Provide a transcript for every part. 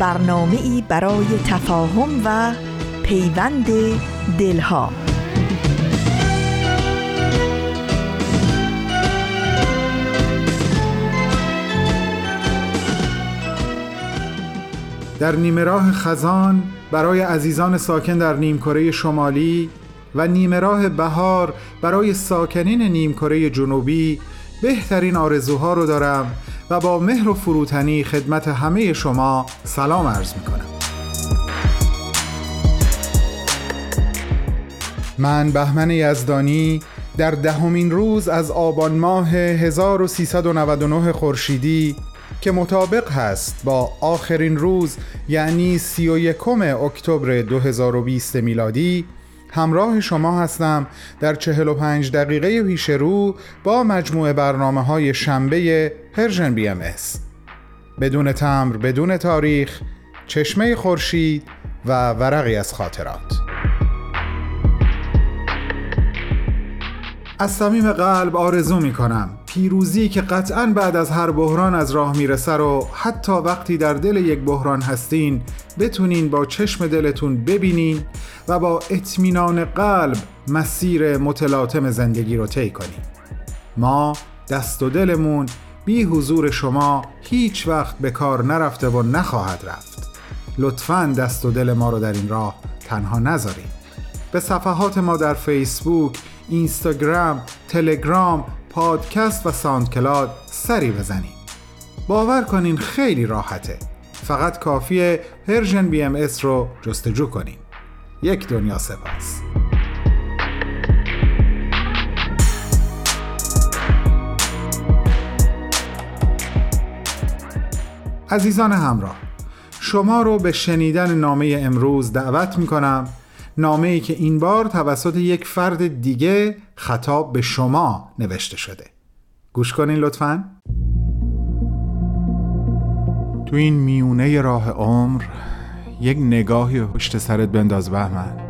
برنامه ای برای تفاهم و پیوند دلها. در نیمه راه خزان برای عزیزان ساکن در نیمکره شمالی و نیمه راه بهار برای ساکنین نیمکره جنوبی بهترین آرزوها رو دارم و با مهر و فروتنی خدمت همه شما سلام عرض می کنم من بهمن یزدانی در دهمین روز از آبان ماه 1399 خورشیدی که مطابق هست با آخرین روز یعنی 31 اکتبر 2020 میلادی همراه شما هستم. در 45 دقیقه پیش رو با مجموعه برنامه های شنبه Persian BMS. بدون تمبر بدون تاریخ چشمه خورشید و ورقی از خاطرات. از صمیم قلب آرزو می کنم پیروزی که قطعا بعد از هر بحران از راه می‌رسه رو حتی وقتی در دل یک بحران هستین بتونین با چشم دلتون ببینین و با اطمینان قلب مسیر متلاطم زندگی رو طی کنین. ما دست و دلمون بی حضور شما هیچ وقت به کار نرفته و نخواهد رفت. لطفا دست و دل ما رو در این راه تنها نذارید به صفحات ما در فیسبوک، اینستاگرام، تلگرام، پادکست و ساندکلاد سری بزنید. باور کنین خیلی راحته. فقط کافیه Persian BMS رو جستجو کنین. یک دنیا سپاس. عزیزان همراه شما رو به شنیدن نامه امروز دعوت می کنم نامه ای که این بار توسط یک فرد دیگه خطاب به شما نوشته شده. گوش کنین لطفا. تو این میونه راه عمر یک نگاهی پشت سرت بنداز بهمن.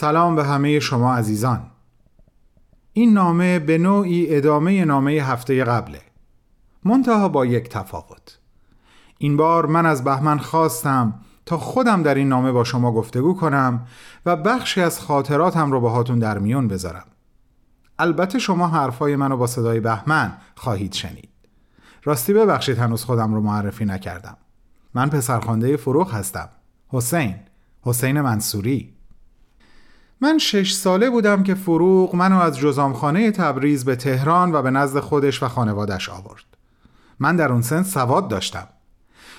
سلام به همه شما عزیزان. این نامه به نوعی ادامه نامه هفته قبله. منتها با یک تفاوت. این بار من از بهمن خواستم تا خودم در این نامه با شما گفتگو کنم و بخشی از خاطراتم رو باهاتون در میون بذارم. البته شما حرفای منو با صدای بهمن خواهید شنید. راستی ببخشید هنوز خودم رو معرفی نکردم. من پسرخوانده فروغ هستم. حسین. حسین منصوری. من شش ساله بودم که فروغ منو از جزامخانه تبریز به تهران و به نزد خودش و خانوادش آورد. من در اون سن سواد داشتم.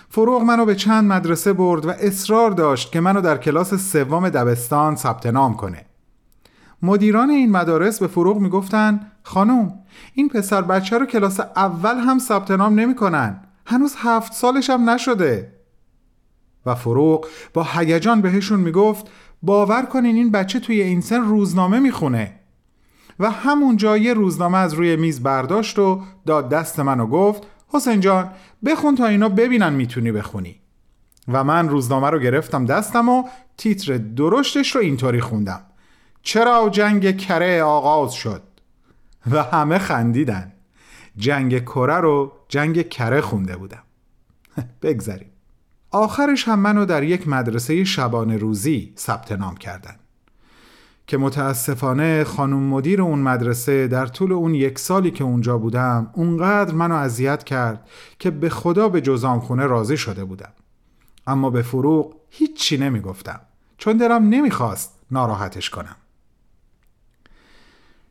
فروغ منو به چند مدرسه برد و اصرار داشت که منو در کلاس سوم دبستان ثبت نام کنه. مدیران این مدارس به فروغ می‌گفتن خانم این پسر بچه رو کلاس اول هم ثبت نام نمی‌کنن. هنوز هفت سالش هم نشده. و فروغ با هیجان بهشون می‌گفت باور کنین این بچه توی این سن روزنامه می‌خونه. و همونجا یه روزنامه از روی میز برداشت و داد دست من و گفت حسین جان بخون تا اینا ببینن می‌تونی بخونی. و من روزنامه رو گرفتم دستم و تیتر درشتش رو اینطوری خوندم. چرا جنگ کره آغاز شد؟ و همه خندیدن. جنگ کره رو جنگ کره خونده بودم. بگذاریم آخرش هم منو در یک مدرسه شبانه روزی ثبت نام کردن. که متاسفانه خانم مدیر اون مدرسه در طول اون یک سالی که اونجا بودم اونقدر منو اذیت کرد که به خدا به جزام خونه راضی شده بودم. اما به فروغ هیچی نمی‌گفتم. چون دلم نمی‌خواست ناراحتش کنم.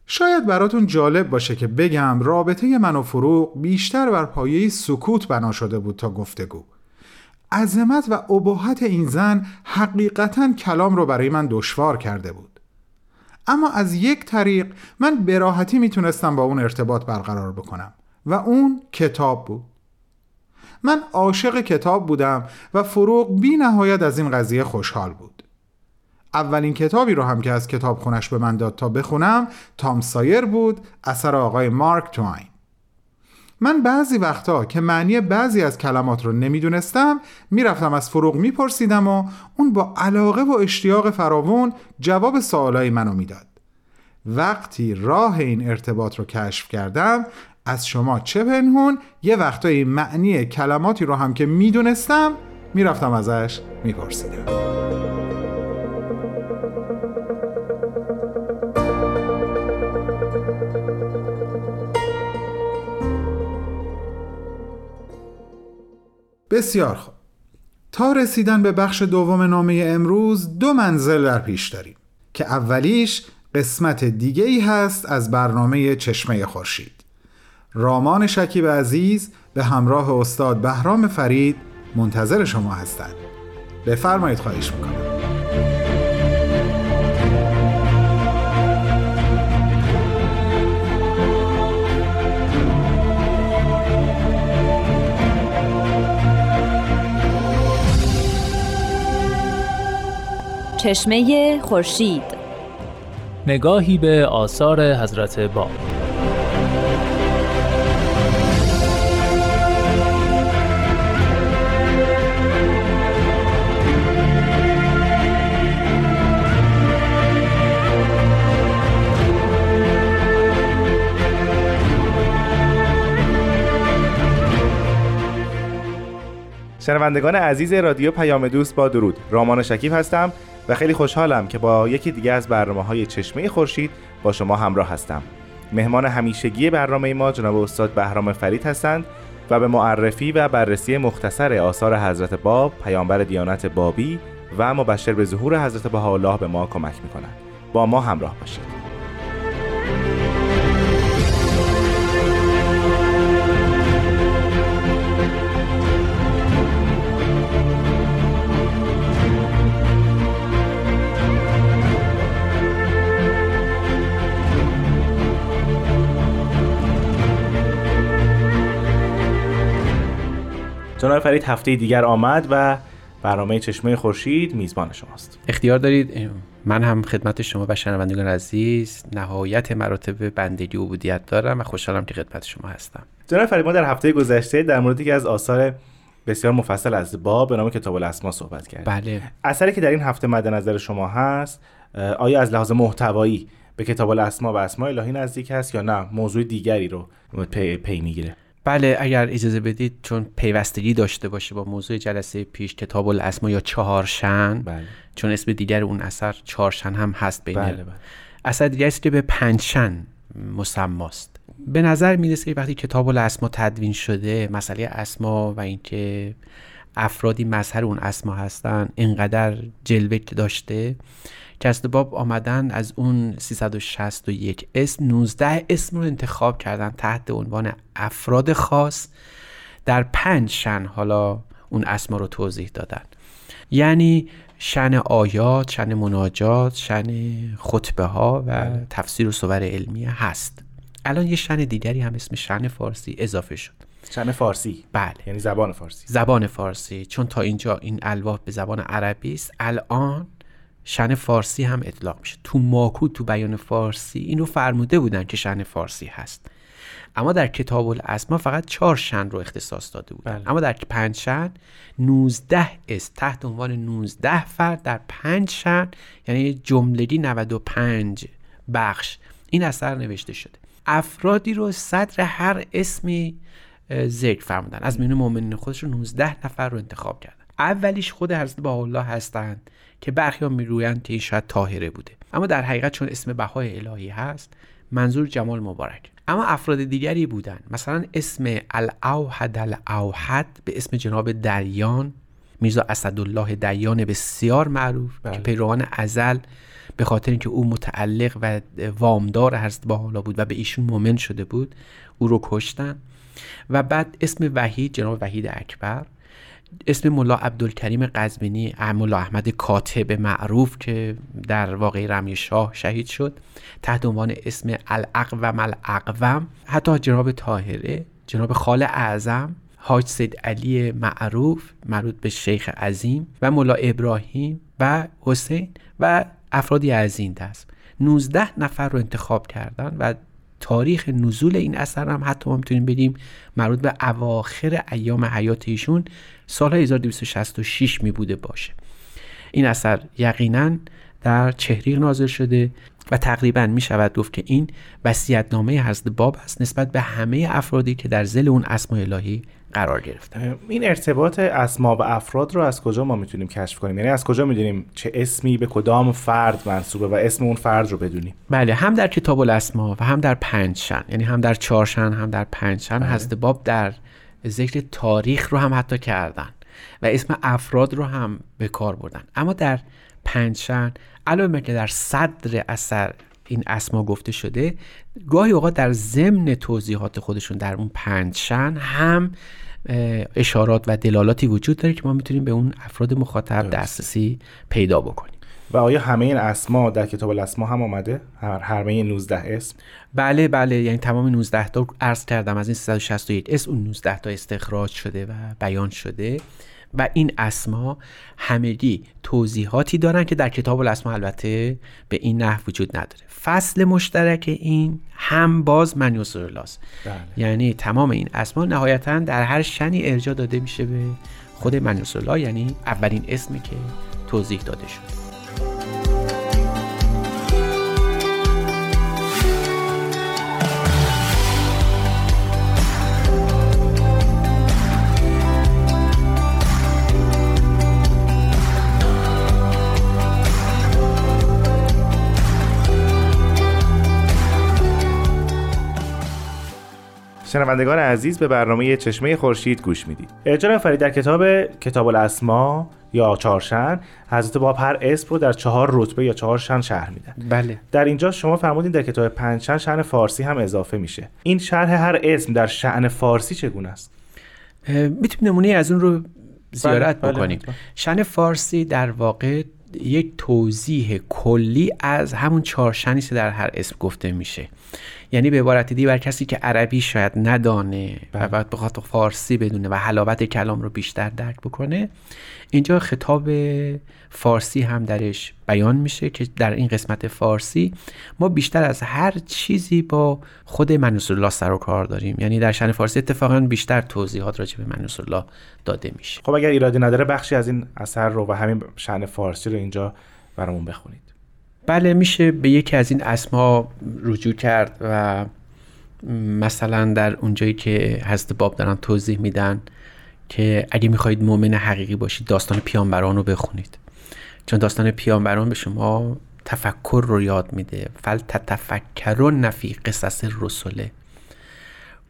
شاید براتون جالب باشه که بگم رابطه من و فروغ بیشتر بر پایه سکوت بنا شده بود تا گفتگو. عظمت و ابهت این زن حقیقتا کلام رو برای من دشوار کرده بود. اما از یک طریق من براحتی می‌تونستم با اون ارتباط برقرار بکنم و اون کتاب بود. من عاشق کتاب بودم و فروغ بی نهایت از این قضیه خوشحال بود. اولین کتابی رو هم که از کتاب خونش به من داد تا بخونم تام سایر بود اثر آقای مارک توین. من بعضی وقتا که معنی بعضی از کلمات رو نمی‌دونستم می‌رفتم از فروغ میپرسیدم و اون با علاقه و اشتیاق فراوون جواب سوالای منو می‌داد. وقتی راه این ارتباط رو کشف کردم از شما چه پنهون یه وقتایی معنی کلماتی رو هم که می‌دونستم می‌رفتم ازش میپرسیدم. بسیار خوب. تا رسیدن به بخش دوم نامه امروز دو منزل در پیش داریم که اولیش قسمت دیگه ای هست از برنامه چشمه خورشید. رامان شکیب عزیز به همراه استاد بهرام فرید منتظر شما هستند. بفرمایید خواهش می‌کنم. چشمه خورشید. نگاهی به آثار حضرت باب شنوندگان عزیز رادیو پیام دوست با درود. رامان شکیب هستم. و خیلی خوشحالم که با یکی دیگه از برنامه های چشمه خورشید با شما همراه هستم. مهمان همیشگی برنامه ما جناب استاد بهرام فرید هستند و به معرفی و بررسی مختصر آثار حضرت باب پیامبر دیانت بابی و مبشر به ظهور حضرت بهاءالله به ما کمک می‌کنند. با ما همراه باشید. جناب فرید هفته دیگر آمد و برنامه چشمه خورشید میزبان شماست. اختیار دارید؟ من هم خدمت شما و شنوندگان عزیز نهایت مراتب بندگی و عبودیت دارم و خوشحالم که خدمت شما هستم. جناب فرید ما در هفته گذشته در مورد یکی از آثار بسیار مفصل از باب به نام کتاب الاسما صحبت کردیم. بله. اثری که در این هفته مد نظر شما هست آیا از لحاظ محتوایی به کتاب الاسما و اسماء الهی نزدیک هست یا نه؟ موضوع دیگری رو پی, پی می‌گیره. بله اگر اجازه بدید چون پیوستگی داشته باشه با موضوع جلسه پیش کتاب الاسما یا چهارشن بله. چون اسم دیگر اون اثر چهارشن هم هست بین بله بله. اثر دیگر است که به پنجشن مسماست به نظر می‌رسه که وقتی کتاب الاسما تدوین شده مسئله اسما و اینکه افرادی مظهر اون اسما هستن اینقدر جلوه داشته که باب آمدن از اون 361 اسم 19 اسم رو انتخاب کردن تحت عنوان افراد خاص. در پنج شن حالا اون اسما رو توضیح دادن. یعنی شن آیات، شن مناجات، شن خطبه ها و. تفسیر و صور علمیه هست. الان یه شن دیگری هم اسم شن فارسی اضافه شد. شن فارسی. بله. یعنی زبان فارسی. زبان فارسی. چون تا اینجا این الواح به زبان عربی است الان شن فارسی هم اطلاق میشه. تو ماکو تو بیان فارسی اینو فرموده بودن که شن فارسی هست. اما در کتاب الاسما فقط چهار شن رو اختصاص داده بودن. بله. اما در پنج شن 19 است تحت عنوان 19 فرد در پنج شن یعنی جملگی 95 بخش این اثر نوشته شده. افرادی رو صدر هر اسمی ذکر فرمودن. از میون مؤمنین خودشون 19 نفر رو انتخاب کردن. اولیش خود حضرت الله هستند. که برخی ها می‌گویند که این شاید طاهره بوده. اما در حقیقت چون اسم بهای الهی هست منظور جمال مبارک. اما افراد دیگری بودند مثلا اسم الاوحد الاوحد به اسم جناب دریان میرزا اسدالله دیان بسیار معروف بله. که پیروان ازل به خاطر اینکه او متعلق و وامدار حضرت با حالا بود و به ایشون مؤمن شده بود او رو کشتن. و بعد اسم وحید جناب وحید اکبر. اسم ملا عبدالکریم قزوینی ملا احمد کاتب معروف که در واقع رمی شاه شهید شد تحت عنوان اسم الاقوم الاقوم حتی جناب طاهره جناب خال اعظم حاج سید علی معروف مربوط به شیخ عظیم و ملا ابراهیم و حسین و افرادی از این دست. 19 نفر رو انتخاب کردن و تاریخ نزول این اثر هم حتی ما می‌تونیم بگیم مربوط به اواخر ایام حیات ایشون سال 1266 می بوده باشه. این اثر یقینا در چهریق نازل شده و تقریبا می شود گفت که این وصیت‌نامه حضرت باب است نسبت به همه افرادی که در زل اون اسماء الهی قرار گرفتن این ارتباط اسما و افراد رو از کجا ما می‌تونیم کشف کنیم؟ یعنی از کجا می‌دونیم چه اسمی به کدام فرد منصوبه و اسم اون فرد رو بدونیم؟ بله هم در کتاب الاسما و هم در پنجشن یعنی هم در چهارشن هم در پنجشن بله. حضرت باب در ذکر تاریخ رو هم حتی کردن و اسم افراد رو هم به کار بردن. اما در پنجشن علاوه که در صدر اثر این اسما گفته شده گاهی اوقات در ضمن توضیحات خودشون در اون پنجشن هم اه، اشارات و دلالاتی وجود داره که ما می‌تونیم به اون افراد مخاطب دسترسی پیدا بکنیم. و آیا همه این اسما در کتاب الاسما هم آمده؟ هر همه این 19 اسم؟ بله بله یعنی تمام 19 تا عرض کردم از این 361 اسم اون 19 تا استخراج شده و بیان شده و این اسما همگی توضیحاتی دارن که در کتاب الاسما البته به این نحو وجود نداره. فصل مشترک این هم باز من یسر الله است. بله. یعنی تمام این اسما نهایتا در هر شنی ارجا داده میشه به خود من یسر الله یعنی اولین اسمی که توضیح داده شده شنوندگان عزیز به برنامه چشمه خورشید گوش می‌دید. ارجاع فرید در کتاب کتاب الاسما یا چهارشن حضرت باب هر اسم رو در چهار رتبه یا چهار شن شرح میدن. بله. در اینجا شما فرمودین در کتاب پنجشن شن فارسی هم اضافه میشه. این شرح هر اسم در شعن فارسی چگونه است؟ می‌تونیم نمونه از اون رو زیارت بله، بله، بکنیم. حتما. شن فارسی در واقع یک توضیح کلی از همون چهار شنی که در هر اسم گفته میشه. یعنی به عبارت دیگه بر کسی که عربی شاید ندانه و بعد بخواد فارسی بدونه و حلاوت کلام رو بیشتر درک بکنه اینجا خطاب فارسی هم درش بیان میشه که در این قسمت فارسی ما بیشتر از هر چیزی با خود منوس الله سر و کار داریم. یعنی در شن فارسی اتفاقا بیشتر توضیحات راجع به منوس الله داده میشه. خب اگر ایرادی نداره بخشی از این اثر رو و همین شعن فارسی رو اینجا برامون بخونید. بله میشه به یکی از این اسما رجوع کرد و مثلا در اونجایی که حضرت باب دارن توضیح میدن که اگه می‌خواهید مؤمن حقیقی باشید داستان پیامبران رو بخونید. چون داستان پیامبران به شما تفکر رو یاد میده. فل تتفکرون فی قصص رسوله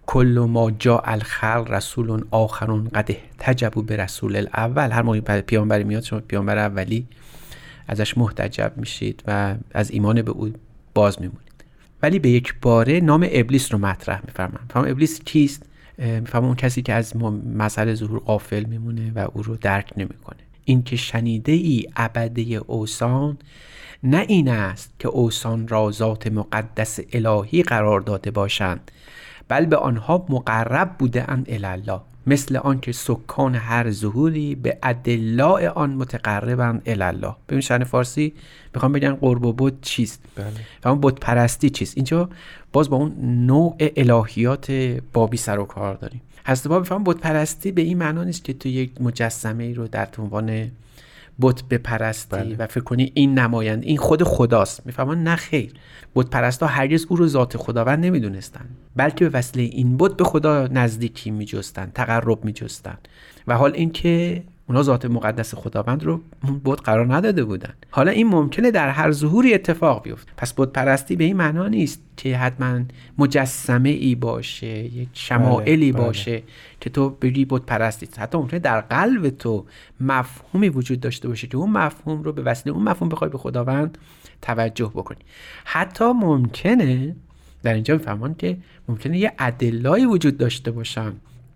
کل ما جا الخلق رسول آخرون قد احتجبوا به رسول الاول. هر موقع پیامبری میاد شما پیامبر اولی. ازش محتجب میشید و از ایمان به او باز میمونید. ولی به یک باره نام ابلیس رو مطرح میفرمم. فهم ابلیس کیست؟ میفهم اون کسی که از مسئله ظهور قافل میمونه و او رو درک نمی‌کنه. این که شنیده ای ابده اوسان نه این است که اوسان را ذات مقدس الهی قرار داده باشند بل به آنها مقرب بوده اند الله. مثل آنکه سکان هر ظهوری به ادلاء آن متقربند الله ببین شأن فارسی می‌خوام بگن قرب و بود چیست؟ بله. و اون بود پرستی چیست؟ اینجا باز با اون نوع الهیات بابی سر و کار داریم. حضرت باب میفهم بود پرستی به این معنا نیست که تو یک مجسمه ای رو در عنوان بت بپرستی بله. و فکر کنی این نمایند این خود خداست. می‌فهمن نه خیر. بت پرستا هرگز او رو ذات خداوند نمی‌دونستن بلکه به وسیله این بت به خدا نزدیکی میجستن تقرب میجستن. و حال اینکه اونا ذات مقدس خداوند رو بود قرار نداده بودن. حالا این ممکنه در هر ظهوری اتفاق بیفته. پس بود پرستی به این معنا نیست که حتما مجسمه ای باشه یک شمائلی بله، بله. باشه که تو بری بود پرستی حتی ممکنه در قلب تو مفهومی وجود داشته باشه که اون مفهوم رو به وسیله اون مفهوم بخوای به خداوند توجه بکنی. حتی ممکنه در اینجا میفهمان که ممکنه یه ادلایی وجود داشته باشن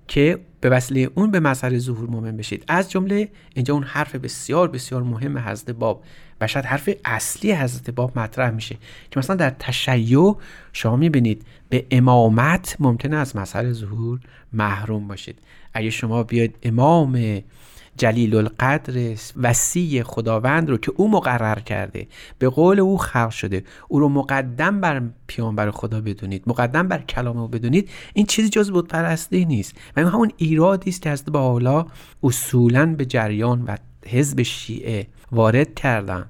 که به وسیله اون به مسئله ظهور مؤمن بشید. از جمله اینجا اون حرف بسیار بسیار مهم حضرت باب و شاید حرف اصلی حضرت باب مطرح میشه که مثلا در تشیع شما می‌بینید به امامت ممکنه از مسئله ظهور محروم باشید. اگه شما بیاید امام جلیل القدر وسیع خداوند رو که او مقرر کرده به قول او خلق شده. او رو مقدم بر پیامبر خدا بدونید مقدم بر کلام او بدونید. این چیزی جز بود پرستی نیست. و این همون ایرادی است که از با حالا اصولا به جریان و حزب شیعه وارد کردن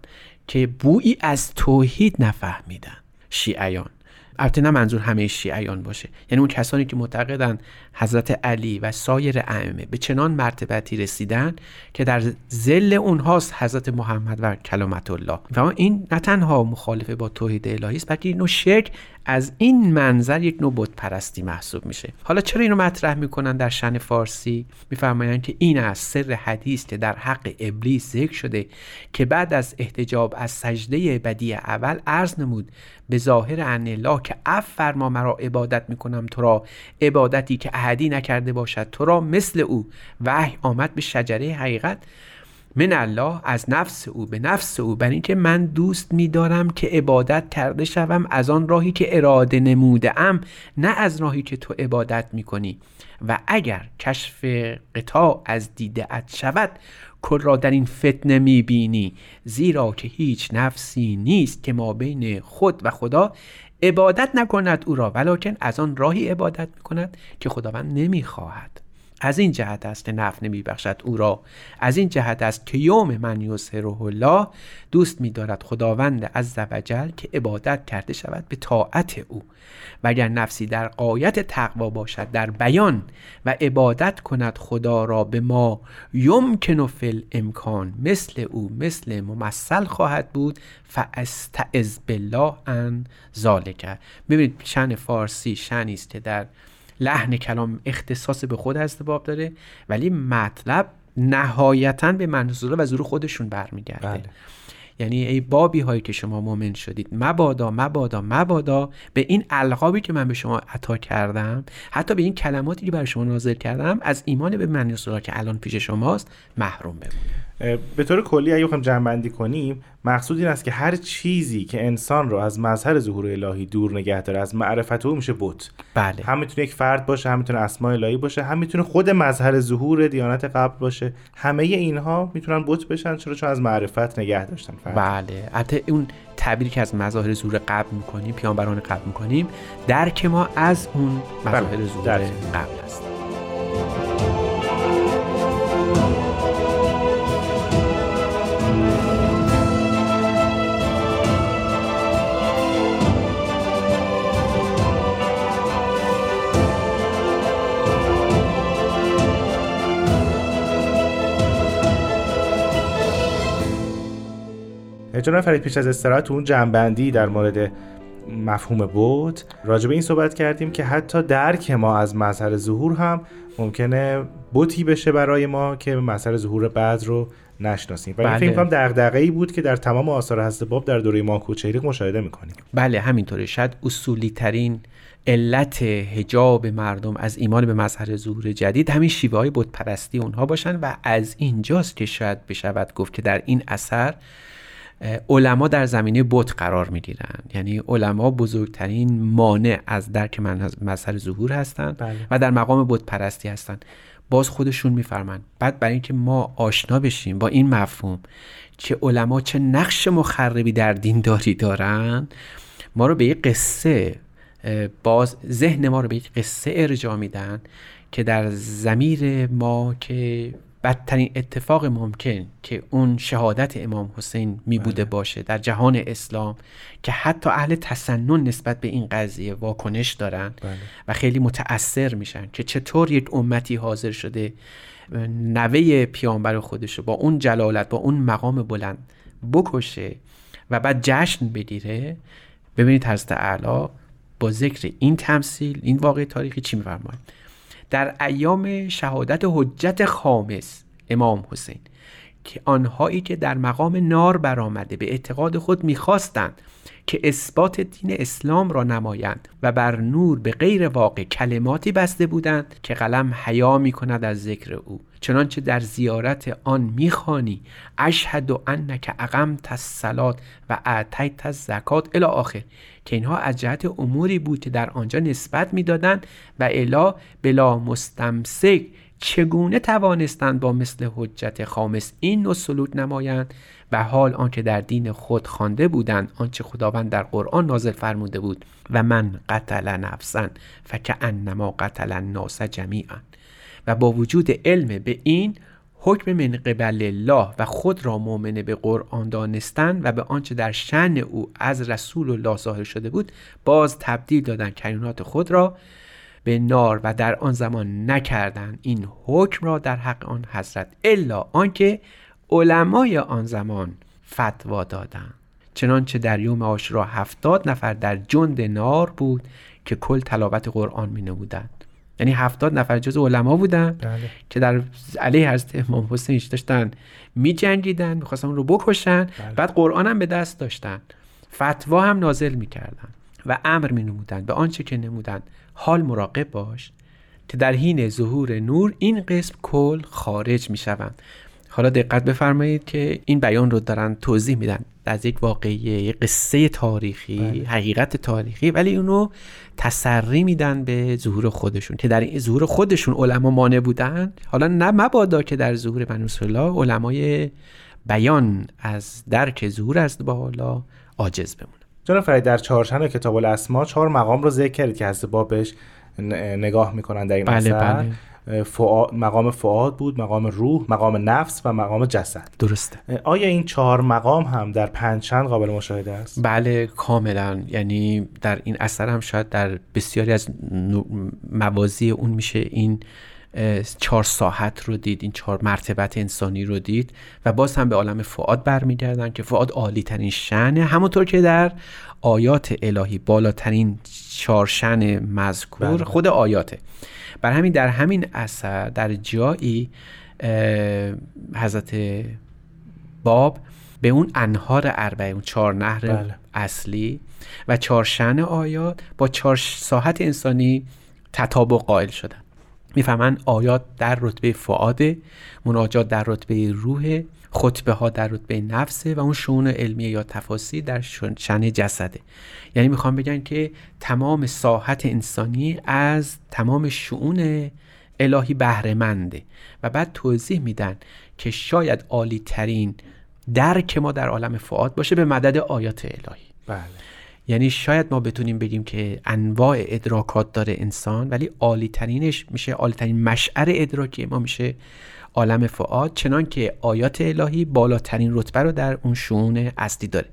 که بویی از توحید نفهمیدن. شیعیان. البته نه منظور همه شیعیان باشه. یعنی اون کسانی که معتقدن حضرت علی و سایر ائمه به چنان مرتبتی رسیدن که در زل اونهاست حضرت محمد و کلامت الله. و این نه تنها مخالف با توحید الهی است بلکه نوع شرک از این منظر یک نوع بت پرستی محسوب میشه. حالا چرا اینو مطرح می‌کنن در شن فارسی؟ میفرمایند که این از سر حدیث که در حق ابلیس ذکر شده که بعد از احتجاب از سجده بدی اول عرض نمود به ظاهر ان الله که اف فرما مرا عبادت می‌کنم تو را عبادتی که احدی نکرده باشد تو را مثل او وحی آمد به شجره حقیقت. من الله از نفس او به نفس او. بر اینکه من دوست میدارم که عبادت کرده شوم از آن راهی که اراده نموده ام نه از راهی که تو عبادت می‌کنی. و اگر کشف قطاع از دیده ات شود کل را در این فتنه می‌بینی. زیرا که هیچ نفسی نیست که ما بین خود و خدا عبادت نکند او را ولکن از آن راهی عبادت می‌کند که خداوند نمی‌خواهد. از این جهت است که نفع نمیبخشد او را. از این جهت است که یوم من یسره الله دوست میدارد خداوند عز وجل که عبادت کرده شود به طاعت او. و اگر نفسی در قایت تقوا باشد در بیان و عبادت کند خدا را به ما یمکن فی امکان مثل او مثل ممثل خواهد بود. فاستعذ بالله ان ذالک ببینید شن فارسی شنی است که در لحن کلام اختصاص به خود هست باب داره ولی مطلب نهایتا به منظور و زور خودشون برمیگرده بله. یعنی ای بابی هایی که شما مؤمن شدید مبادا مبادا مبادا به این القابی که من به شما عطا کردم حتی به این کلماتی که برای شما نازل کردم از ایمان به من که الان پیش شماست محروم بمونید به طور کلی اگه بخوایم جمع‌بندی کنیم مقصود این است که هر چیزی که انسان رو از مظهر ظهور الهی دور نگه داره از معرفت او میشه بت. بله. هم می‌تونه یک فرد باشه هم می‌تونه اسماء الهی باشه هم می‌تونه خود مظهر ظهور دیانت قبل باشه. همه اینها می‌تونن بت بشن چرا؟ چون از معرفت نگه داشتن فرد. بله. البته اون تعبیری که از مظاهر زور قبل می‌کنیم پیامبران قبل می‌کنیم درک ما از اون مظاهر بله، زور درک. قبل است. جناب فرید پیش از استراحت اون جنبندی در مورد مفهوم بود. راجع به این صحبت کردیم که حتی درک ما از مظهر ظهور هم ممکنه بوتی بشه برای ما که مظهر ظهور بعد رو نشناسیم. و این بله. فکر کنم دغدغه‌ای بود که در تمام آثار حضرت باب در دوره ما کوچریق مشاهده می‌کنیم. بله همینطوره. شاید اصولی ترین علت هجاب مردم از ایمان به مظهر ظهور جدید همین شیوه های بت پرستی اونها باشن و از اینجاست که شاید بشود گفت که در این اثر علما در زمینه بت قرار می‌گیرن یعنی علما بزرگترین مانع از درک من- مظهر ظهور هستند بله. و در مقام بت پرستی هستند. باز خودشون میفرمن بعد برای اینکه ما آشنا بشیم با این مفهوم که علما چه نقش مخربی در دینداری دارن ما رو به یک قصه باز ذهن ما رو به یک قصه ارجاع میدن که در زمیر ما که بدترین اتفاق ممکن که اون شهادت امام حسین می بوده باشه در جهان اسلام که حتی اهل تسنن نسبت به این قضیه واکنش دارن و خیلی متأثر میشن که چطور یک امتی حاضر شده نوه پیامبر خودش رو با اون جلالت با اون مقام بلند بکشه و بعد جشن بگیره. ببینید حضرت اعلی با ذکر این تمثیل این واقع تاریخی چی میفرماید؟ در ایام شهادت حجت خامس امام حسین که آنهایی که در مقام نار برآمده به اعتقاد خود می‌خواستند که اثبات دین اسلام را نمایند و بر نور به غیر واقع کلماتی بسته بودند که قلم حیا می کند از ذکر او. چنانچه در زیارت آن می‌خوانی اشهد و انک اقمت الصلات و اعطیت الزکات الی آخر که اینها از جهت اموری بود که در آنجا نسبت می‌دادند و الا بلا مستمسک چگونه توانستند با مثل حجت خامس این سلوک نمایند و حال آنکه در دین خود خوانده بودند آنچه خداوند در قرآن نازل فرموده بود. و من قتل نفسا فکأنما قتل الناس جمیعا. و با وجود علم به این حکم من قبل الله و خود را مؤمن به قرآن دانستن و به آنچه در شن او از رسول الله ظاهر شده بود باز تبدیل دادن کرینات خود را به نار و در آن زمان نکردند این حکم را در حق آن حضرت الا آنکه علمای آن زمان فتوا دادند چنانچه در یوم آشورا هفتاد نفر در جند نار بود که کل تلاوت قرآن می نمودند یعنی هفتاد نفر جز علما بودن بله. که در علیه حضرت امام حسین داشتن؟ می جنگیدن می‌خواستن اون رو بکشن. بله. بعد قرآن هم به دست داشتن. فتوا هم نازل می‌کردن و امر می نمودن به آنچه که نمودن. حال مراقب باش که در حین ظهور نور این قسم کل خارج می شوند حالا دقت بفرمایید که این بیان رو دارن توضیح میدن. از یک واقعی قصه تاریخی بله. حقیقت تاریخی ولی اونو تسری میدن به ظهور خودشون که در این ظهور خودشون علما مانع بودن. حالا نه مبادا که در ظهور الله علمای بیان از درک ظهور از بالا عاجز بمونه جناب فرید در چهارشن کتاب الاسما چهار مقام رو ذکر کردید که حضرت باب بهش ن- نگاه می‌کنن در این بله اثر. بله. فعاد، مقام فعاد بود مقام روح مقام نفس و مقام جسد. درسته. آیا این چهار مقام هم در پنجشن قابل مشاهده است؟ بله کاملا. یعنی در این اثر هم شاید در بسیاری از موازی اون میشه این چهار ساحت رو دید این چهار مرتبت انسانی رو دید و باز هم به عالم فعاد برمیگردن که فعاد عالی ترین شنه همونطور که در آیات الهی بالاترین چهار شن مذکور بله. خود آیاته بر همین در همین اثر در جایی حضرت باب به اون انهار اربعه اون چهار نهر بله. اصلی و چهار شن آیات با چهار ساحت انسانی تطابق قائل شدن می‌فهمن آیات در رتبه فعاده مناجات در رتبه روح خطبه ها در رتبه نفسه و اون شون علمیه یا تفاصیل در شن جسده. یعنی می‌خوام بگن که تمام ساحت انسانی از تمام شعون الهی بهرهمنده و بعد توضیح میدن که شاید عالی ترین درک ما در عالم فعاد باشه به مدد آیات الهی. بله. یعنی شاید ما بتونیم بگیم که انواع ادراکات داره انسان ولی عالی ترینش میشه عالی ترین مشعر ادراکی ما میشه عالم فعاد چنان که آیات الهی بالاترین رتبه رو در اون شون اصلی داره.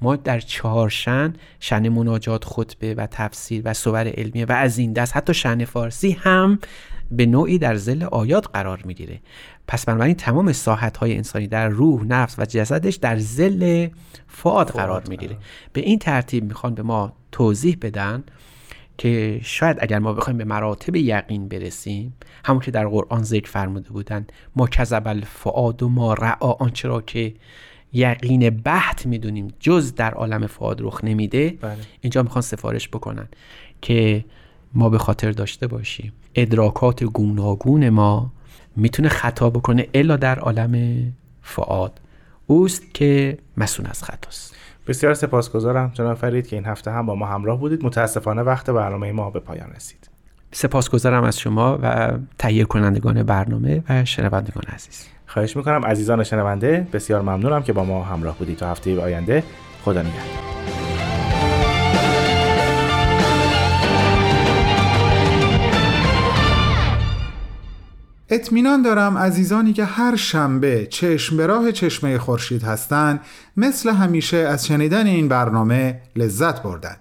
ما در چهار شن شن مناجات خطبه و تفسیر و صور علمیه و از این دست حتی شن فارسی هم به نوعی در زل آیات قرار می‌گیره. پس بنابراین تمام ساحت های انسانی در روح نفس و جسدش در زل فعاد قرار می‌گیره. به این ترتیب می‌خوان به ما توضیح بدن که شاید اگر ما بخوایم به مراتب یقین برسیم همون که در قرآن ذکر فرموده بودن ما کذب الفعاد و ما رعا آنچه را که یقین بحت می‌دونیم جز در عالم فعاد رخ نمیده بله. اینجا می‌خوان سفارش بکنن که ما به خاطر داشته باشیم. ادراکات گوناگون ما می‌تونه خطا بکنه الا در عالم فعاد اوست که مسون از خطاست. بسیار سپاسگزارم جناب فرید که این هفته هم با ما همراه بودید. متاسفانه وقت برنامه ما به پایان رسید. سپاسگزارم از شما و تهیه کنندگان برنامه و شنوندگان عزیز. خواهش می‌کنم عزیزان شنونده بسیار ممنونم که با ما همراه بودید تا هفته آینده. خدا نگهدار. اطمینان دارم عزیزانی که هر شنبه چشم به راه چشمه خورشید هستند مثل همیشه از شنیدن این برنامه لذت بردن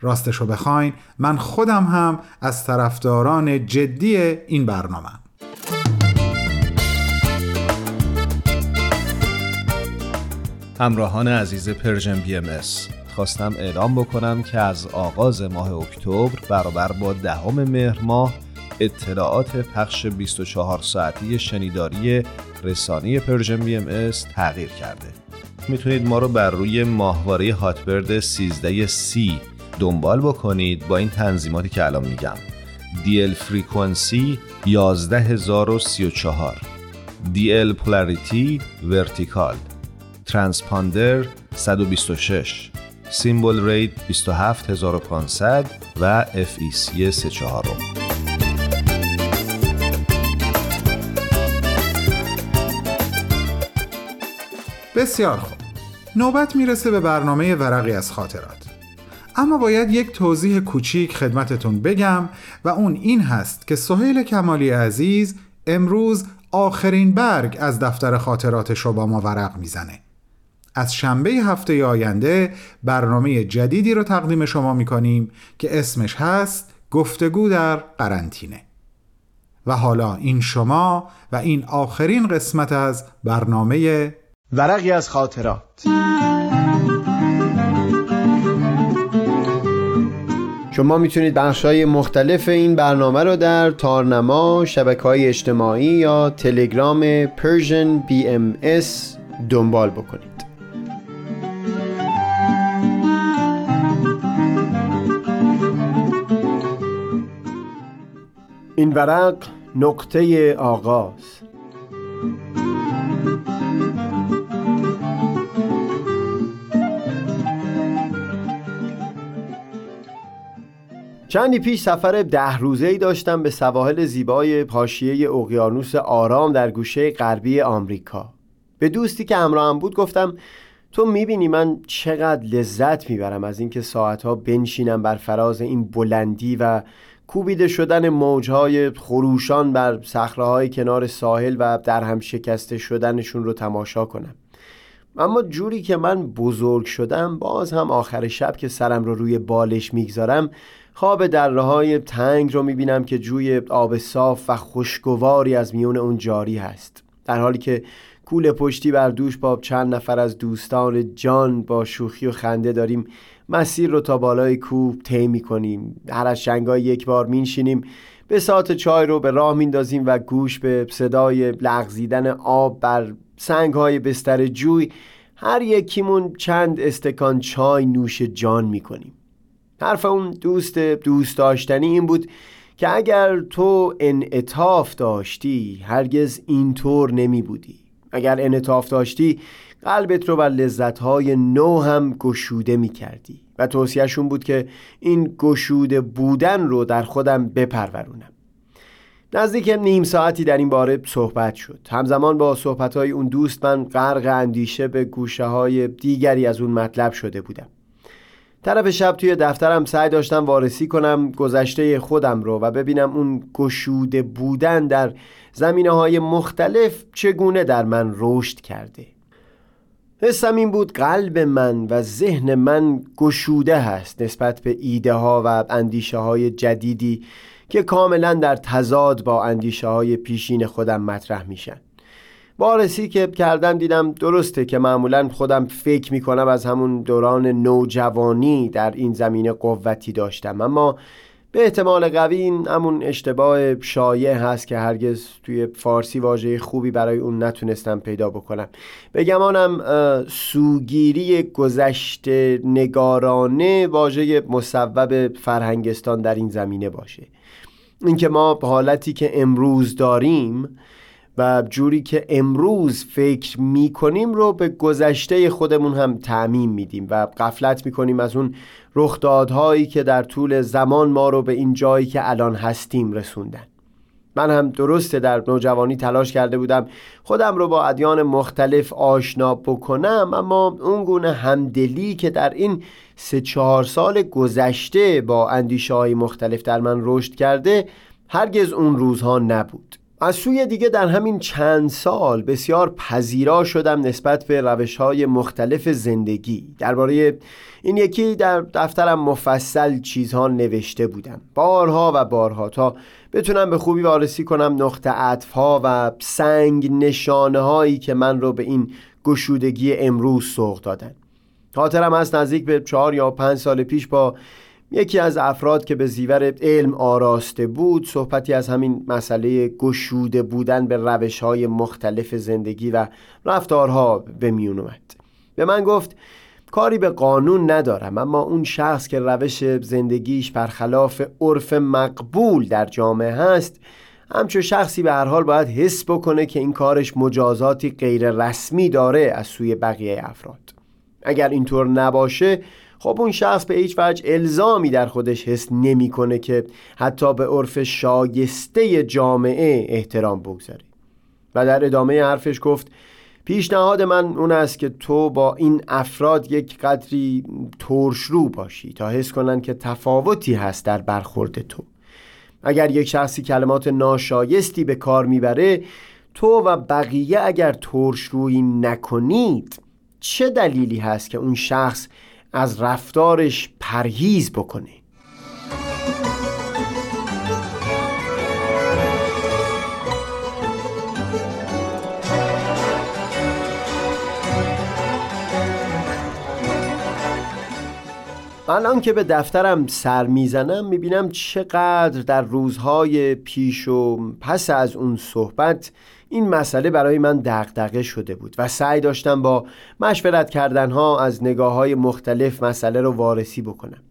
راستشو بخواین من خودم هم از طرفداران جدی این برنامه همراهان عزیز پرژن بی ام اس. خواستم اعلام بکنم که از آغاز ماه اکتبر برابر با دهم مهر ماه اطلاعات پخش 24 ساعتی شنیداری رسانی پرژن بی ام تغییر کرده. می‌تونید ما رو بر روی ماهواره هاتبرد 13 سی دنبال بکنید با این تنظیماتی که الان میگم. DL frequency 11034 DL polarity vertical. transponder 126 symbol rate 27500 و FEC 34 بسیار خوب. نوبت می‌رسه به برنامه ورقی از خاطرات. اما باید یک توضیح کوچیک خدمتتون بگم و اون این هست که سهیل کمالی عزیز امروز آخرین برگ از دفتر خاطراتش رو با ما ورق می‌زنه. از شنبه هفته آینده برنامه جدیدی رو تقدیم شما می‌کنیم که اسمش هست گفتگو در قرنطینه. و حالا این شما و این آخرین قسمت از برنامه ورقی از خاطرات. شما می‌تونید بخش های مختلف این برنامه رو در تارنما، شبکه های اجتماعی یا تلگرام Persian BMS دنبال بکنید. این ورق نقطه آغاز. چندی پیش سفر ده روزه ای داشتم به سواحل زیبای پاشیه اقیانوس آرام در گوشه غربی آمریکا. به دوستی که همراهم بود گفتم تو می‌بینی من چقدر لذت می‌برم از اینکه ساعتها بنشینم بر فراز این بلندی و کوبیده شدن موجهای خروشان بر صخره‌های کنار ساحل و در هم شکسته شدنشون رو تماشا کنم. اما جوری که من بزرگ شدم باز هم آخر شب که سرم رو روی بالش می‌گذارم خواب دره های تنگ رو می‌بینم که جوی آب صاف و خوشگواری از میون اون جاری هست. در حالی که کول پشتی بر دوش با چند نفر از دوستان جان با شوخی و خنده داریم مسیر رو تا بالای کوه طی می‌کنیم. هر از شنگای یک بار مینشینیم به ساعت چای رو به راه میندازیم و گوش به صدای لغزیدن آب بر سنگ های بستر جوی هر یکیمون چند استکان چای نوش جان می‌کنیم. حرف اون دوست دوست داشتنی این بود که اگر تو انعطاف داشتی هرگز اینطور نمی بودی. اگر انعطاف داشتی قلبت رو بر لذتهای نو هم گشوده می کردی. و توصیهشون بود که این گشوده بودن رو در خودم بپرورونم. نزدیک نیم ساعتی در این باره صحبت شد. همزمان با صحبت های اون دوست من غرق اندیشه به گوشه های دیگری از اون مطلب شده بودم. طرف شب توی دفترم سعی داشتم وارسی کنم گذشته خودم رو و ببینم اون گشوده بودن در زمینه های مختلف چگونه در من رشد کرده. حسم این بود قلب من و ذهن من گشوده هست نسبت به ایده ها و اندیشه های جدیدی که کاملا در تضاد با اندیشه های پیشین خودم مطرح میشن. وارسی که کردم دیدم درسته که معمولا خودم فکر می‌کنم از همون دوران نوجوانی در این زمینه قوتی داشتم. اما به احتمال قوی این همون اشتباه شایع هست که هرگز توی فارسی واژه خوبی برای اون نتونستم پیدا بکنم. بگمانم سوگیری گذشت نگارانه واژه مصوب فرهنگستان در این زمینه باشه. اینکه ما حالتی که امروز داریم و جوری که امروز فکر می کنیم رو به گذشته خودمون هم تعمیم میدیم و قفلت می کنیم از اون رخدادهایی که در طول زمان ما رو به این جایی که الان هستیم رسوندن. من هم درسته در نوجوانی تلاش کرده بودم خودم رو با ادیان مختلف آشنا بکنم اما اون گونه همدلی که در این سه چهار سال گذشته با اندیشه های مختلف در من رشد کرده هرگز اون روزها نبود. از سوی دیگه در همین چند سال بسیار پذیرا شدم نسبت به روش های مختلف زندگی. درباره این یکی در دفترم مفصل چیزها نوشته بودم. بارها و بارها تا بتونم به خوبی وارسی کنم نقطه عطف ها و سنگ نشانه هایی که من رو به این گشودگی امروز سوق دادن. خاطرم هست نزدیک به چهار یا پنج سال پیش با یکی از افراد که به زیور علم آراسته بود صحبتی از همین مسئله گشوده بودن به روش های مختلف زندگی و رفتارها به میون اومد. به من گفت کاری به قانون ندارم اما اون شخص که روش زندگیش برخلاف عرف مقبول در جامعه هست همچون شخصی به هر حال باید حس بکنه که این کارش مجازاتی غیر رسمی داره از سوی بقیه افراد. اگر اینطور نباشه خب اون شخص به هیچ وجه الزامی در خودش حس نمی‌کنه که حتی به عرف شایسته جامعه احترام بگذاره و در ادامه حرفش گفت پیشنهاد من اون است که تو با این افراد یک قدری ترشرو باشی تا حس کنن که تفاوتی هست در برخورد تو. اگر یک شخصی کلمات ناشایستی به کار می‌بره تو و بقیه اگر ترشرویی نکنید چه دلیلی هست که اون شخص از رفتارش پرهیز بکنه الان که به دفترم سر می‌زنم می‌بینم چقدر در روزهای پیش و پس از اون صحبت این مسئله برای من دغدغه شده بود و سعی داشتم با مشورت کردنها از نگاه های مختلف مسئله رو وارسی بکنم.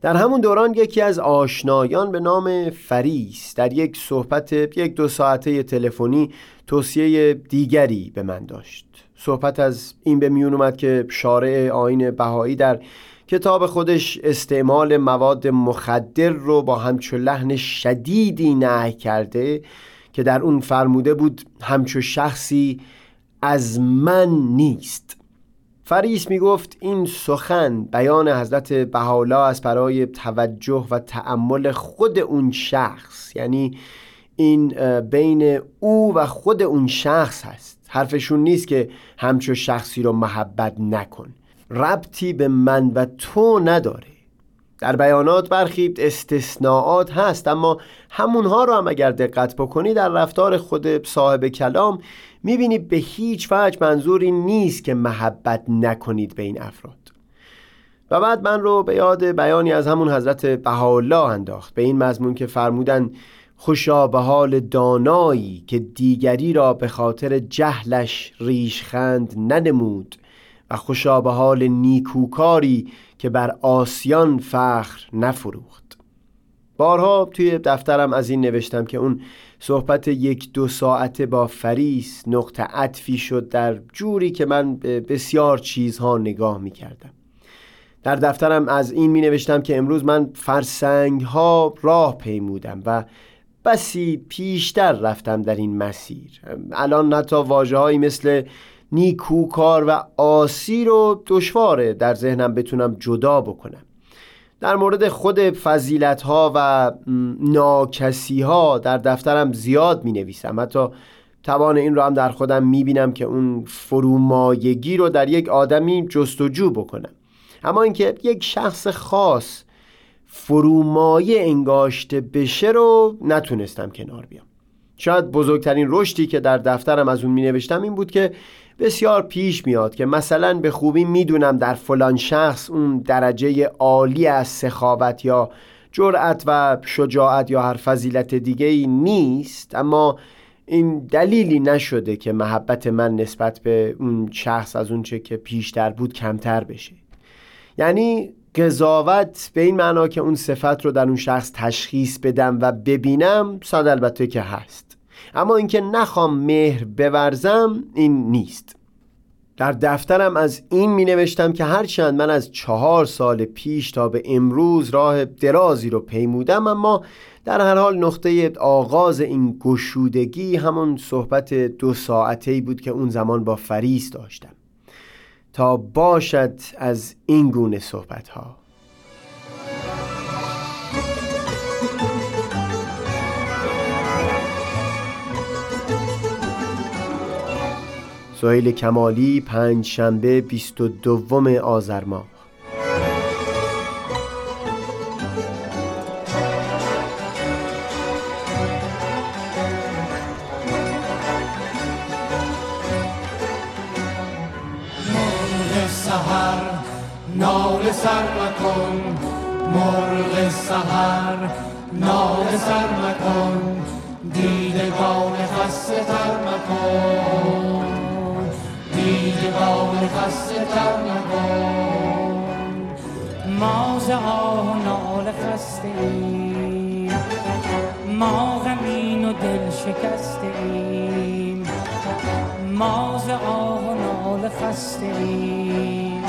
در همون دوران یکی از آشنایان به نام فریس در یک صحبت یک دو ساعته تلفنی توصیه دیگری به من داشت. صحبت از این به میون اومد که شارع آین بهایی در کتاب خودش استعمال مواد مخدر رو با همچو لحن شدیدی نهی کرده که در اون فرموده بود همچو شخصی از من نیست. فریس می گفت این سخن بیان حضرت بهاءالله از برای توجه و تأمل خود اون شخص یعنی این بین او و خود اون شخص هست. حرفشون نیست که همچو شخصی رو محبت نکن. ربطی به من و تو نداره. در بیانات برخی استثناءات هست اما همونها رو هم اگر دقت بکنی در رفتار خود صاحب کلام می‌بینی به هیچ وجه منظوری نیست که محبت نکنید به این افراد. و بعد من رو به یاد بیانی از همون حضرت بهاءالله انداخت. به این مضمون که فرمودن خوشا به حال دانایی که دیگری را به خاطر جهلش ریشخند ننمود و خوشا به حال نیکوکاری که بر آسیان فخر نفروخت. بارها توی دفترم از این نوشتم که اون صحبت یک دو ساعته با فریس نقطه عطفی شد در جوری که من به بسیار چیزها نگاه می کردم در دفترم از این می نوشتم که امروز من فرسنگ ها راه پیمودم و بسی پیشتر رفتم در این مسیر. الان نتا واجه مثل نیکوکار و آسی رو دشواره در ذهنم بتونم جدا بکنم. در مورد خود فضیلت ها و ناکسی ها در دفترم زیاد می نویسم حتی توان این رو هم در خودم می بینم که اون فرومایگی رو در یک آدمی جستجو بکنم. اما اینکه یک شخص خاص فرومایه انگاشته بشه رو نتونستم کنار بیام. شاید بزرگترین رشدی که در دفترم از اون می نوشتم این بود که بسیار پیش میاد که مثلا به خوبی می‌دونم در فلان شخص اون درجه عالی از سخاوت یا جرأت و شجاعت یا هر فضیلت دیگه ای نیست اما این دلیلی نشده که محبت من نسبت به اون شخص از اونچه که پیشتر بود کمتر بشه. یعنی قضاوت به این معنا که اون صفت رو در اون شخص تشخیص بدم و ببینم ساد البته که هست. اما اینکه نخوام مهر بورزم این نیست. در دفترم از این می نوشتم که هرچند من از چهار سال پیش تا به امروز راه درازی رو پیمودم اما در هر حال نقطه آغاز این گشودگی همون صحبت دو ساعته بود که اون زمان با فریس داشتم. تا باشد از این گونه صحبت ها سهیل کمالی پنج شنبه بیست و دوم آذر ماه سهر نال سر مکن. مرغ سهر سر مکن. دیدگان خسته تر مکن. دیدگان خسته تر ما ز آه و نال خسته ایم ما غمین و دل شکسته ایم ما ز آه و نال خسته ایم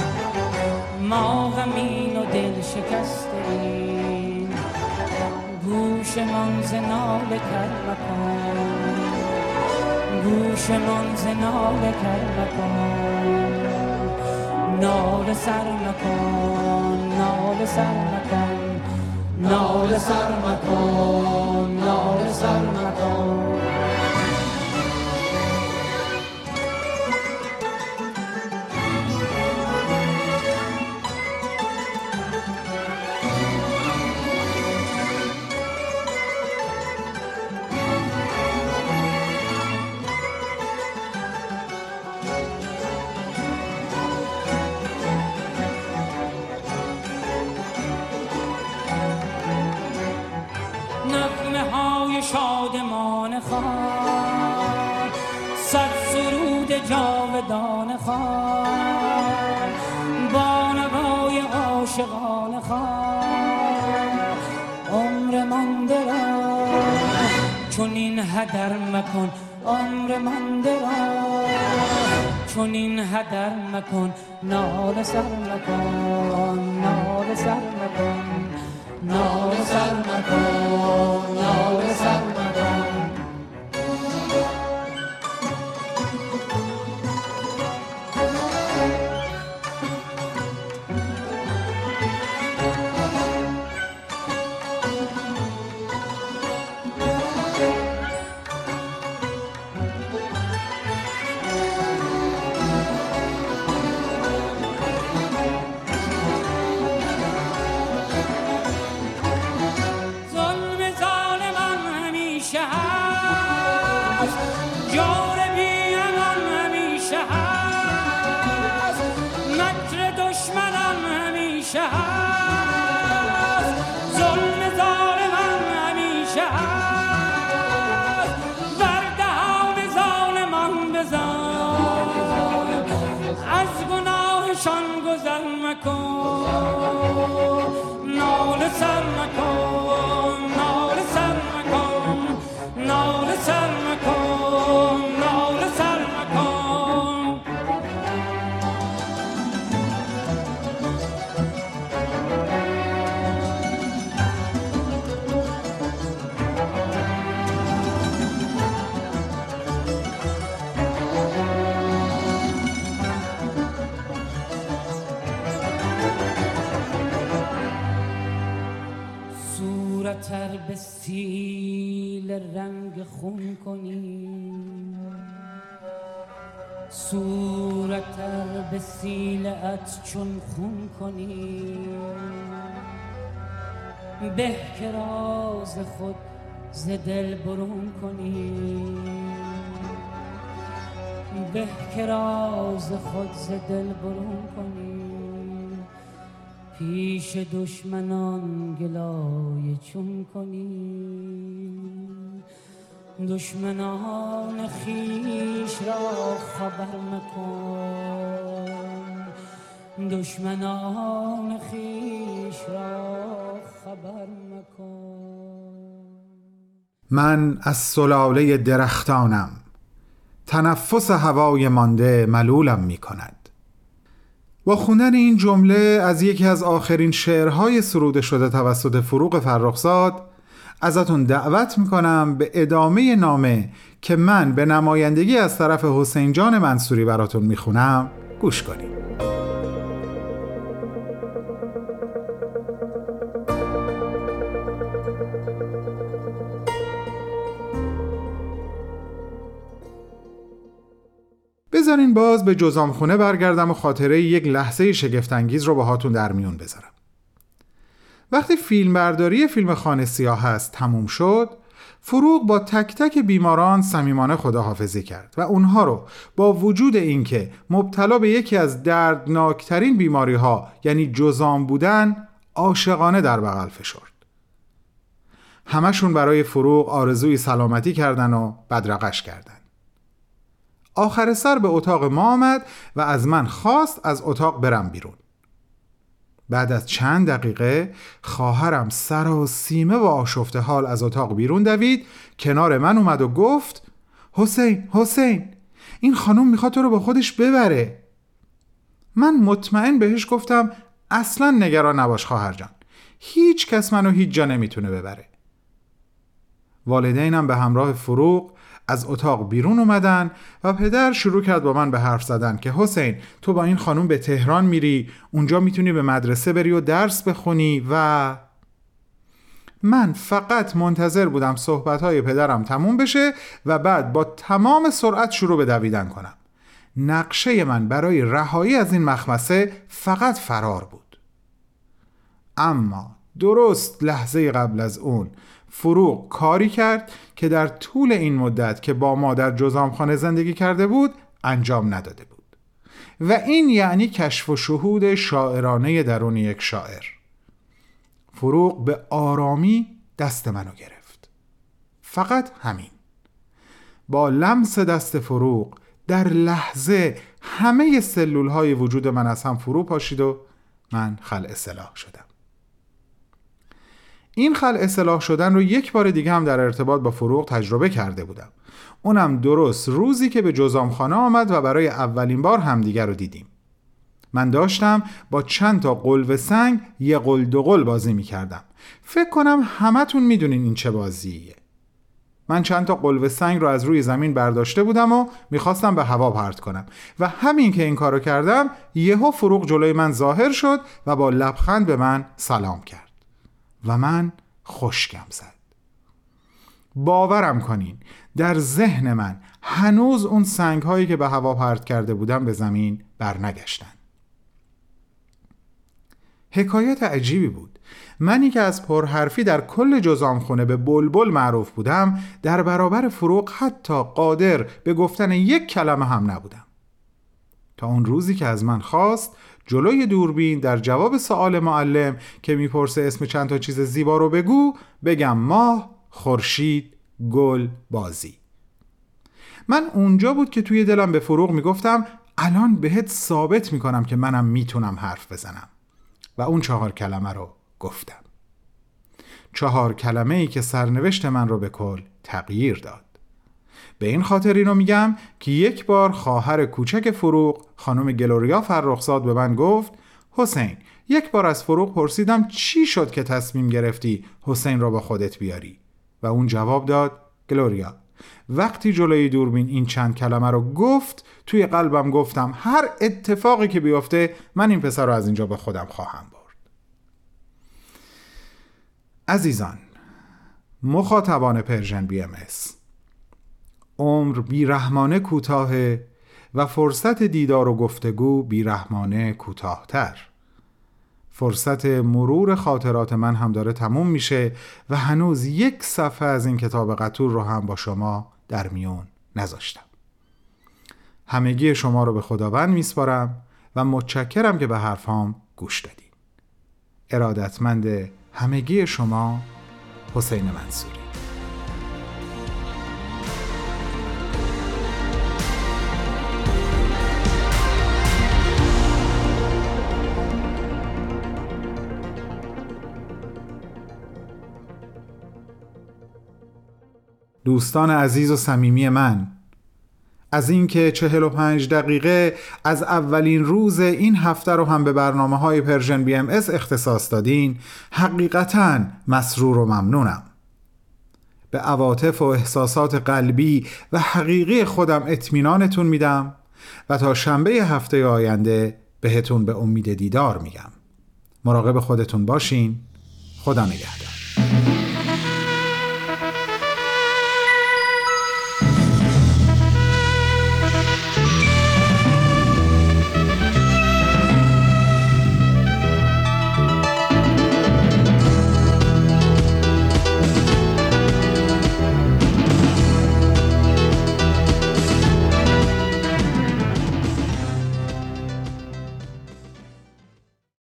ما غمین و دل شکسته ایم گوشمان ز ناله کر مکن گوشمان ز ناله کر مکن. ناله سر مکن ناله سر مکن. ناله سر مکن ناله سر مکن. جاودان خان بانوای عاشقان خان عمر مانده را چون این هدر مکن عمر مانده را چون این هدر مکن نال سر مکن نال سر مکن نال سر مکن نال سر صورتر به سیل رنگ خون کنی. صورتر به سیلت چون خون کنی. به که خود ز دل برون کنی. به که خود ز دل برون کنی. پیش دشمنان گلای چون کنی دشمنان خیش را خبر مکن. دشمنان خیش را خبر مکن. من از سلاله درختانم. تنفس هوای مانده ملولم می کند با خوندن این جمله از یکی از آخرین شعرهای سروده شده توسط فروغ فرخزاد ازتون دعوت می‌کنم به ادامه نامه که من به نمایندگی از طرف حسین جان منصوری براتون می‌خونم. گوش کنیم بذارین باز به جزامخونه برگردم و خاطره یک لحظه شگفتانگیز رو باهاتون در میون بذارم. وقتی فیلمبرداری فیلم خانه سیاه هست تموم شد فروغ با تک تک بیماران صمیمانه خداحافظی کرد و اونها رو با وجود اینکه مبتلا به یکی از دردناکترین بیماری ها یعنی جزام بودن عاشقانه در بغل فشرد. همشون برای فروغ آرزوی سلامتی کردن و بدرقش کردن. آخر سر به اتاق ما آمد و از من خواست از اتاق برم بیرون. بعد از چند دقیقه خواهرم سیمه و آشفته حال از اتاق بیرون دوید کنار من اومد و گفت حسین حسین این خانم می‌خواد تو رو با خودش ببره. من مطمئن بهش گفتم اصلا نگران نباش خواهر جان هیچ کس منو هیچ جا نمی‌تونه ببره. والدینم به همراه فروغ از اتاق بیرون اومدن و پدر شروع کرد با من به حرف زدن که حسین تو با این خانم به تهران میری اونجا می‌تونی به مدرسه بری و درس بخونی و من فقط منتظر بودم صحبتهای پدرم تموم بشه و بعد با تمام سرعت شروع به دویدن کنم. نقشه من برای رهایی از این مخمسه فقط فرار بود. اما درست لحظه قبل از اون فروغ کاری کرد که در طول این مدت که با ما در جزامخانه زندگی کرده بود انجام نداده بود. و این یعنی کشف و شهود شاعرانه درون یک شاعر. فروغ به آرامی دست منو گرفت. فقط همین. با لمس دست فروغ در لحظه همه سلول های وجود من از هم فرو پاشید و من خل اصلاح شدم. این خل اصلاح شدن رو یک بار دیگه هم در ارتباط با فروغ تجربه کرده بودم. اونم درست روزی که به جزامخانه آمد و برای اولین بار همدیگر رو دیدیم. من داشتم با چند تا قلب سنگ یه قل دو قل بازی می کردم فکر کنم همتون می‌دونین این چه بازیه. من چند تا قلب سنگ رو از روی زمین برداشته بودم و می‌خواستم به هوا پرت کنم. و همین که این کارو کردم یهو فروغ جلوی من ظاهر شد و با لبخند به من سلام کرد. و من خشکم زد. باورم کنین در ذهن من هنوز اون سنگ هایی که به هوا پرت کرده بودم به زمین برنگشتن. حکایت عجیبی بود. منی که از پرحرفی در کل جزامخونه به بلبل معروف بودم در برابر فروغ حتی قادر به گفتن یک کلمه هم نبودم. تا اون روزی که از من خواست جلوی دوربین در جواب سوال معلم که می‌پرسه اسم چند تا چیز زیبا رو بگو بگم ماه، خورشید، گل، بازی. من اونجا بود که توی دلم به فروغ می‌گفتم الان بهت ثابت می‌کنم که منم می‌تونم حرف بزنم. و اون چهار کلمه رو گفتم. چهار کلمه ای که سرنوشت من رو به کل تغییر داد. به این خاطر اینو میگم که یک بار خواهر کوچک فروغ خانم گلوریا فرخزاد به من گفت حسین یک بار از فروغ پرسیدم چی شد که تصمیم گرفتی حسین را با خودت بیاری؟ و اون جواب داد گلوریا وقتی جلوی دوربین این چند کلمه رو گفت توی قلبم گفتم هر اتفاقی که بیفته من این پسر رو از اینجا به خودم خواهم برد. عزیزان مخاطبان پرژن بی ام عمر بیرحمانه کوتاه و فرصت دیدار و گفتگو بیرحمانه کوتاهتر. فرصت مرور خاطرات من هم داره تموم میشه و هنوز یک صفحه از این کتاب قطور رو هم با شما در میون نذاشتم. همگی شما رو به خداوند میسپارم و متشکرم که به حرفام گوش دادین. ارادتمند همگی شما حسین منصوری. دوستان عزیز و صمیمی من. از اینکه 45 دقیقه از اولین روز این هفته رو هم به برنامه های پرژن بی ام اس اختصاص دادین حقیقتا مسرور و ممنونم. به عواطف و احساسات قلبی و حقیقی خودم اطمینانتون میدم و تا شنبه هفته آینده بهتون به امید دیدار میگم. مراقب خودتون باشین. خدا نگهدار.